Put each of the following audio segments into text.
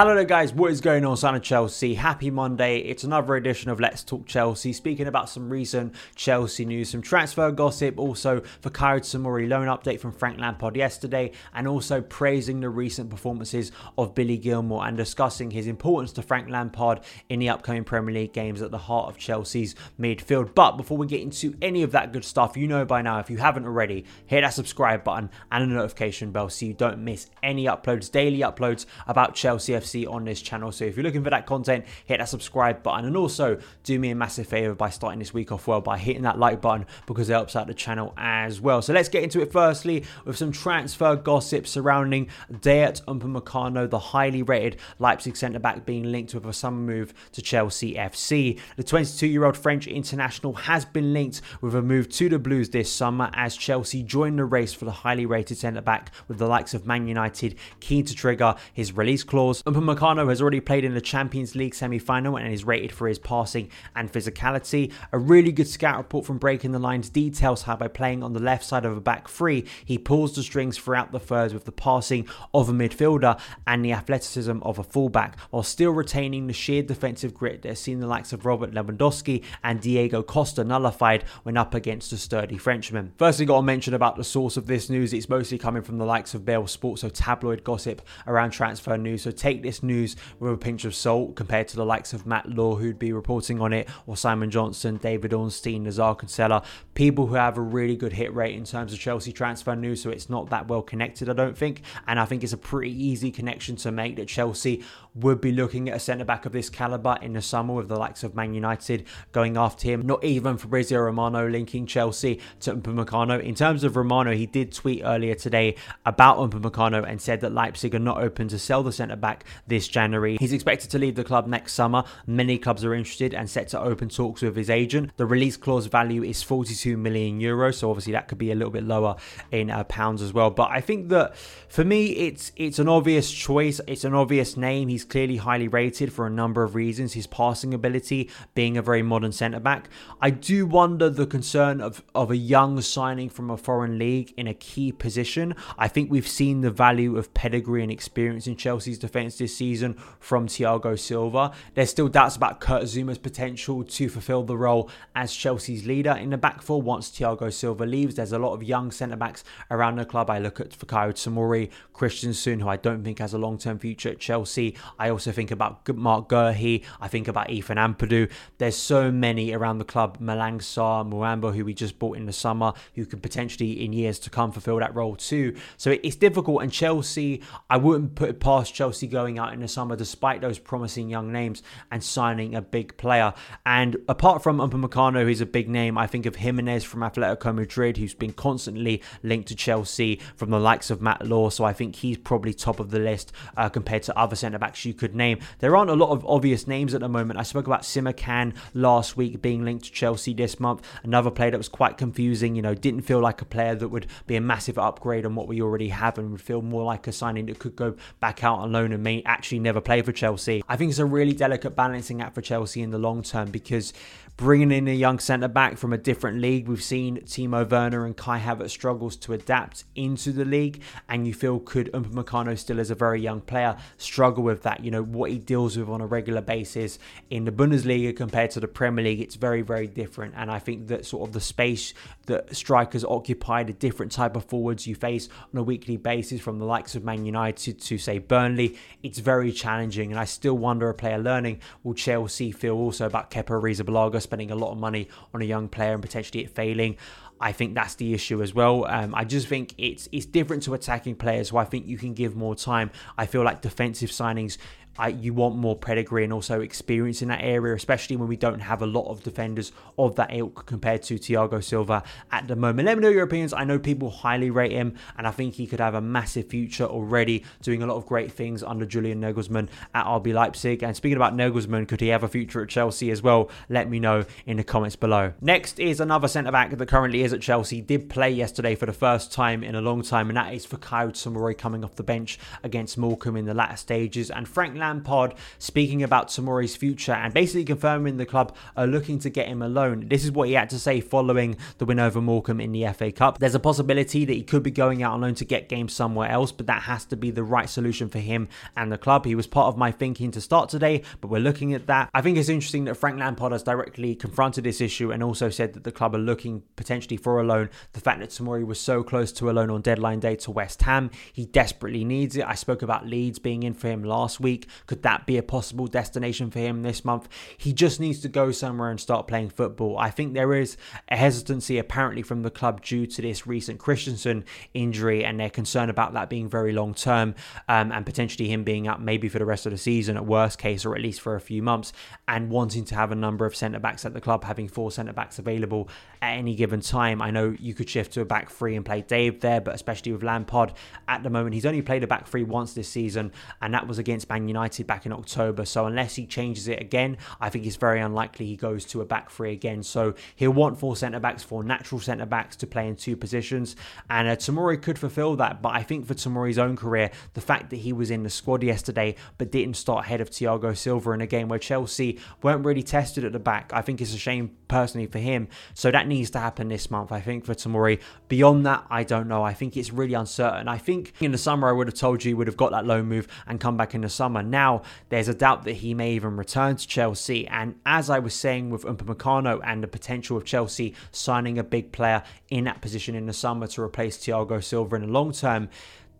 Hello there, guys. What is going on, son Chelsea? Happy Monday. It's another edition of Let's Talk Chelsea. Speaking about some recent Chelsea news, some transfer gossip, also for Fikayo Tomori loan update from Frank Lampard yesterday, and also praising the recent performances of Billy Gilmour and discussing his importance to Frank Lampard in the upcoming Premier League games at the heart of Chelsea's midfield. But before we get into any of that good stuff, you know by now, if you haven't already, hit that subscribe button and the notification bell so you don't miss any uploads, daily uploads about Chelsea FC on this channel. So if you're looking for that content, hit that subscribe button and also do me a massive favor by starting this week off well by hitting that like button because it helps out the channel as well. So let's get into it firstly with some transfer gossip surrounding Dayot Upamecano, the highly rated Leipzig centre back being linked with a summer move to Chelsea FC. The 22 year old French international has been linked with a move to the Blues this summer as Chelsea joined the race for the highly rated centre back with the likes of Man United keen to trigger his release clause. Upamecano has already played in the Champions League semi final and is rated for his passing and physicality. A really good scout report from Breaking the Lines details how by playing on the left side of a back three, he pulls the strings throughout the thirds with the passing of a midfielder and the athleticism of a fullback, while still retaining the sheer defensive grit that has seen the likes of Robert Lewandowski and Diego Costa nullified when up against a sturdy Frenchman. Firstly, got to mention about the source of this news. It's mostly coming from the likes of Bell Sports, so tabloid gossip around transfer news. So take this news with a pinch of salt compared to the likes of Matt Law, who'd be reporting on it, or Simon Johnson, David Ornstein, Nizaar Kinsella, people who have a really good hit rate in terms of Chelsea transfer news. So it's not that well connected, I don't think. And I think it's a pretty easy connection to make that Chelsea would be looking at a centre back of this calibre in the summer with the likes of Man United going after him. Not even Fabrizio Romano linking Chelsea to Upamecano. In terms of Romano, he did tweet earlier today about Upamecano and said that Leipzig are not open to sell the centre back this January. He's expected to leave the club next summer. Many clubs are interested and set to open talks with his agent. The release clause value is 42 million euros, so obviously that could be a little bit lower in uh, pounds as well. But I think that for me, it's it's an obvious choice. It's an obvious name. He's clearly highly rated for a number of reasons. His passing ability, being a very modern centre back. I do wonder the concern of of a young signing from a foreign league in a key position. I think we've seen the value of pedigree and experience in Chelsea's defence this season from Thiago Silva. There's still doubts about Kurt Zouma's potential to fulfil the role as Chelsea's leader in the back four once Thiago Silva leaves. There's a lot of young centre backs around the club. I look at Fikayo Tomori, Christensen, who I don't think has a long term future at Chelsea. I also think about Marc Guehi. I think about Ethan Ampadu. There's so many around the club. Malang Sarr, Muamba, who we just bought in the summer, who could potentially in years to come fulfill that role too. So it's difficult. And Chelsea, I wouldn't put it past Chelsea going out in the summer despite those promising young names and signing a big player. And apart from Upamecano, who's a big name, I think of Gimenez from Atletico Madrid, who's been constantly linked to Chelsea from the likes of Matt Law. So I think he's probably top of the list uh, compared to other centre backs you could name. There aren't a lot of obvious names at the moment. I spoke about Simakan last week being linked to Chelsea this month. Another player that was quite confusing, you know, didn't feel like a player that would be a massive upgrade on what we already have and would feel more like a signing that could go back out on loan and may actually never play for Chelsea. I think it's a really delicate balancing act for Chelsea in the long term because bringing in a young centre back from a different league. We've seen Timo Werner and Kai Havertz struggles to adapt into the league, and you feel could Upamecano still as a very young player struggle with that? You know what he deals with on a regular basis in the Bundesliga compared to the Premier League. It's very very different, and I think that sort of the space that strikers occupy, the different type of forwards you face on a weekly basis from the likes of Man United to say Burnley, it's very challenging, and I still wonder a player learning will Chelsea feel also about Kepa Arrizabalaga spending a lot of money on a young player and potentially it failing. I think that's the issue as well. Um, I just think it's it's different to attacking players, so I think you can give more time. I feel like defensive signings I, you want more pedigree and also experience in that area, especially when we don't have a lot of defenders of that ilk compared to Thiago Silva at the moment. Let me know your opinions. I know people highly rate him, and I think he could have a massive future already, doing a lot of great things under Julian Nagelsmann at RB Leipzig. And speaking about Nagelsmann, could he have a future at Chelsea as well? Let me know in the comments below. Next is another centre back that currently is at Chelsea. Did play yesterday for the first time in a long time, and that is Fikayo Tomori coming off the bench against Morecambe in the latter stages. And Frank Lampard speaking about Tomori's future and basically confirming the club are looking to get him a loan. This is what he had to say following the win over Morecambe in the FA Cup. There's a possibility that he could be going out on loan to get games somewhere else, but that has to be the right solution for him and the club. He was part of my thinking to start today, but we're looking at that. I think it's interesting that Frank Lampard has directly confronted this issue and also said that the club are looking potentially for a loan. The fact that Tomori was so close to a loan on deadline day to West Ham, he desperately needs it. I spoke about Leeds being in for him last week. Could that be a possible destination for him this month? He just needs to go somewhere and start playing football. I think there is a hesitancy apparently from the club due to this recent Christensen injury and their concern about that being very long term um, and potentially him being out maybe for the rest of the season at worst case or at least for a few months and wanting to have a number of centre backs at the club, having four centre backs available at any given time. I know you could shift to a back three and play Dave there, but especially with Lampard at the moment, he's only played a back three once this season, and that was against Man United back in October. So unless he changes it again, I think it's very unlikely he goes to a back three again. So he'll want four centre backs, four natural centre backs to play in two positions, and uh, Tomori could fulfil that. But I think for Tomori's own career, the fact that he was in the squad yesterday but didn't start ahead of Thiago Silva in a game where Chelsea weren't really tested at the back, I think it's a shame personally for him. So that needs to happen this month, I think, for Tomori. Beyond that, I don't know. I think it's really uncertain. I think in the summer, I would have told you would have got that loan move and come back in the summer. Now, there's a doubt that he may even return to Chelsea. And as I was saying with Upamecano and the potential of Chelsea signing a big player in that position in the summer to replace Thiago Silva in the long term,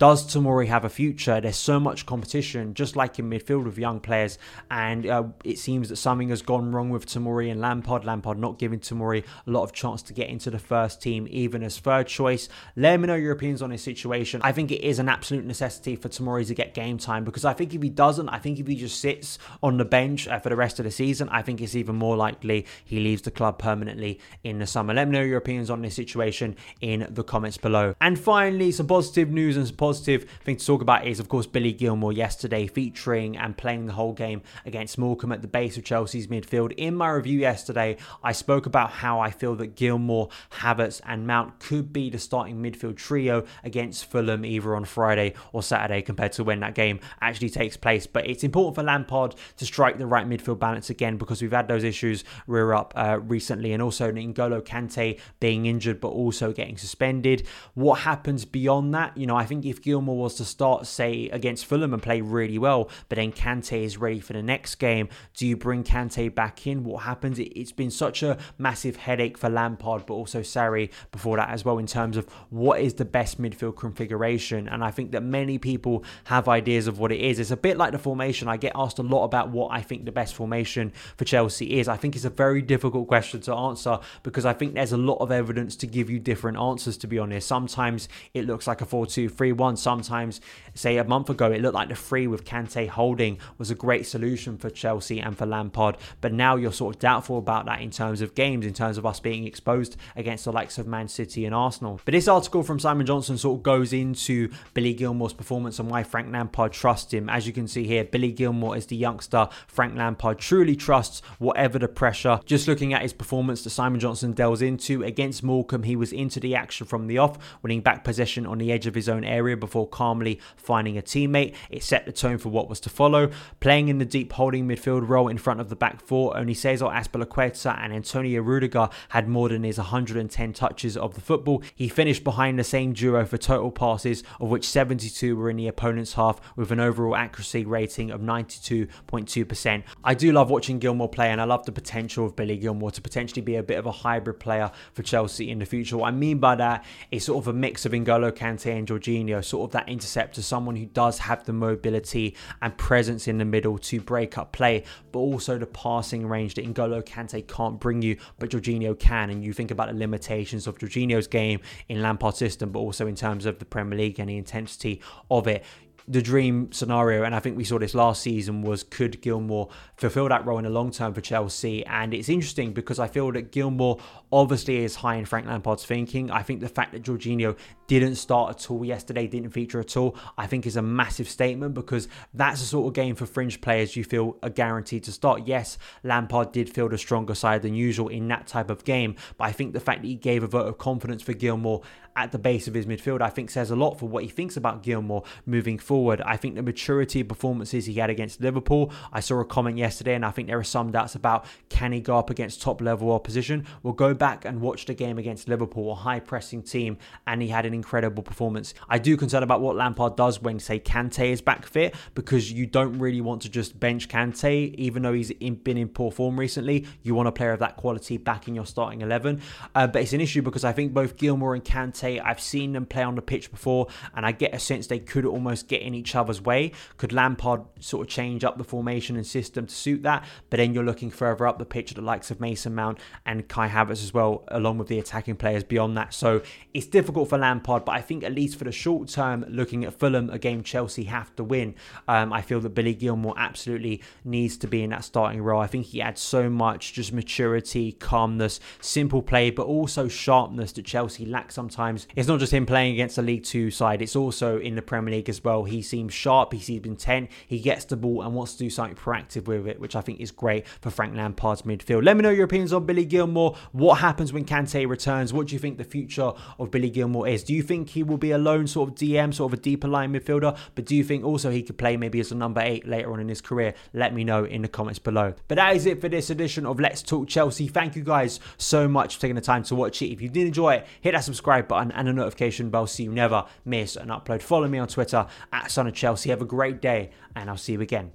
does Tomori have a future? There's so much competition, just like in midfield with young players, and uh, it seems that something has gone wrong with Tomori and Lampard. Lampard not giving Tomori a lot of chance to get into the first team, even as third choice. Let me know your opinions on this situation. I think it is an absolute necessity for Tomori to get game time because I think if he doesn't, I think if he just sits on the bench uh, for the rest of the season, I think it's even more likely he leaves the club permanently in the summer. Let me know your opinions on this situation in the comments below. And finally, some positive news and some positive thing to talk about is, of course, Billy Gilmour yesterday featuring and playing the whole game against Morecambe at the base of Chelsea's midfield. In my review yesterday, I spoke about how I feel that Gilmour, Havertz, and Mount could be the starting midfield trio against Fulham either on Friday or Saturday compared to when that game actually takes place. But it's important for Lampard to strike the right midfield balance again because we've had those issues rear up uh, recently, and also N'Golo Kante being injured but also getting suspended. What happens beyond that? You know, I think if Gilmour was to start, say, against Fulham and play really well, but then Kante is ready for the next game, do you bring Kante back in? What happens? It's been such a massive headache for Lampard, but also Sarri before that as well, in terms of what is the best midfield configuration. And I think that many people have ideas of what it is. It's a bit like the formation. I get asked a lot about what I think the best formation for Chelsea is. I think it's a very difficult question to answer because I think there's a lot of evidence to give you different answers, to be honest. Sometimes it looks like a 4 2 3 1. Sometimes, say a month ago, it looked like the three with Kante holding was a great solution for Chelsea and for Lampard. But now you're sort of doubtful about that in terms of games, in terms of us being exposed against the likes of Man City and Arsenal. But this article from Simon Johnson sort of goes into Billy Gilmour's performance and why Frank Lampard trusts him. As you can see here, Billy Gilmour is the youngster Frank Lampard truly trusts, whatever the pressure. Just looking at his performance that Simon Johnson delves into against Morecambe, he was into the action from the off, winning back possession on the edge of his own area before calmly finding a teammate. It set the tone for what was to follow. Playing in the deep holding midfield role in front of the back four, only Cesar Azpilicueta and Antonio Rudiger had more than his 110 touches of the football. He finished behind the same duo for total passes, of which 72 were in the opponent's half, with an overall accuracy rating of 92.2%. I do love watching Gilmour play, and I love the potential of Billy Gilmour to potentially be a bit of a hybrid player for Chelsea in the future. What I mean by that is sort of a mix of N'Golo Kante and Jorginho, sort of that interceptor, someone who does have the mobility and presence in the middle to break up play, but also the passing range that N'Golo Kante can't bring you, but Jorginho can. And you think about the limitations of Jorginho's game in Lampard's system, but also in terms of the Premier League and the intensity of it the dream scenario, and I think we saw this last season, was could Gilmour fulfill that role in the long term for Chelsea? And it's interesting because I feel that Gilmour obviously is high in Frank Lampard's thinking. I think the fact that Jorginho didn't start at all yesterday, didn't feature at all, I think is a massive statement because that's the sort of game for fringe players you feel are guaranteed to start. Yes, Lampard did feel the stronger side than usual in that type of game, but I think the fact that he gave a vote of confidence for Gilmour at the base of his midfield, I think says a lot for what he thinks about Gilmour moving forward. I think the maturity of performances he had against Liverpool, I saw a comment yesterday, and I think there are some doubts about can he go up against top level opposition. We'll go back and watch the game against Liverpool, a high pressing team, and he had an incredible performance. I do concern about what Lampard does when, say, Kante is back fit, because you don't really want to just bench Kante, even though he's in, been in poor form recently. You want a player of that quality back in your starting 11. Uh, but it's an issue because I think both Gilmour and Kante, I've seen them play on the pitch before, and I get a sense they could almost get in each other's way. Could Lampard sort of change up the formation and system to suit that? But then you're looking further up the pitch at the likes of Mason Mount and Kai Havertz as well, along with the attacking players beyond that. So it's difficult for Lampard, but I think at least for the short term, looking at Fulham, a game Chelsea have to win, um, I feel that Billy Gilmour absolutely needs to be in that starting role. I think he adds so much just maturity, calmness, simple play, but also sharpness that Chelsea lack sometimes. It's not just him playing against a League Two side, it's also in the Premier League as well. He seems sharp, he seems intent, he gets the ball and wants to do something proactive with it, which I think is great for Frank Lampard's midfield. Let me know your opinions on Billy Gilmour. What happens when Kante returns? What do you think the future of Billy Gilmour is? Do you think he will be a lone sort of DM, sort of a deeper line midfielder? But do you think also he could play maybe as a number eight later on in his career? Let me know in the comments below. But that is it for this edition of Let's Talk Chelsea. Thank you guys so much for taking the time to watch it. If you did enjoy it, hit that subscribe button and a notification bell so you never miss an upload. Follow me on Twitter at Son of Chelsea. Have a great day, and I'll see you again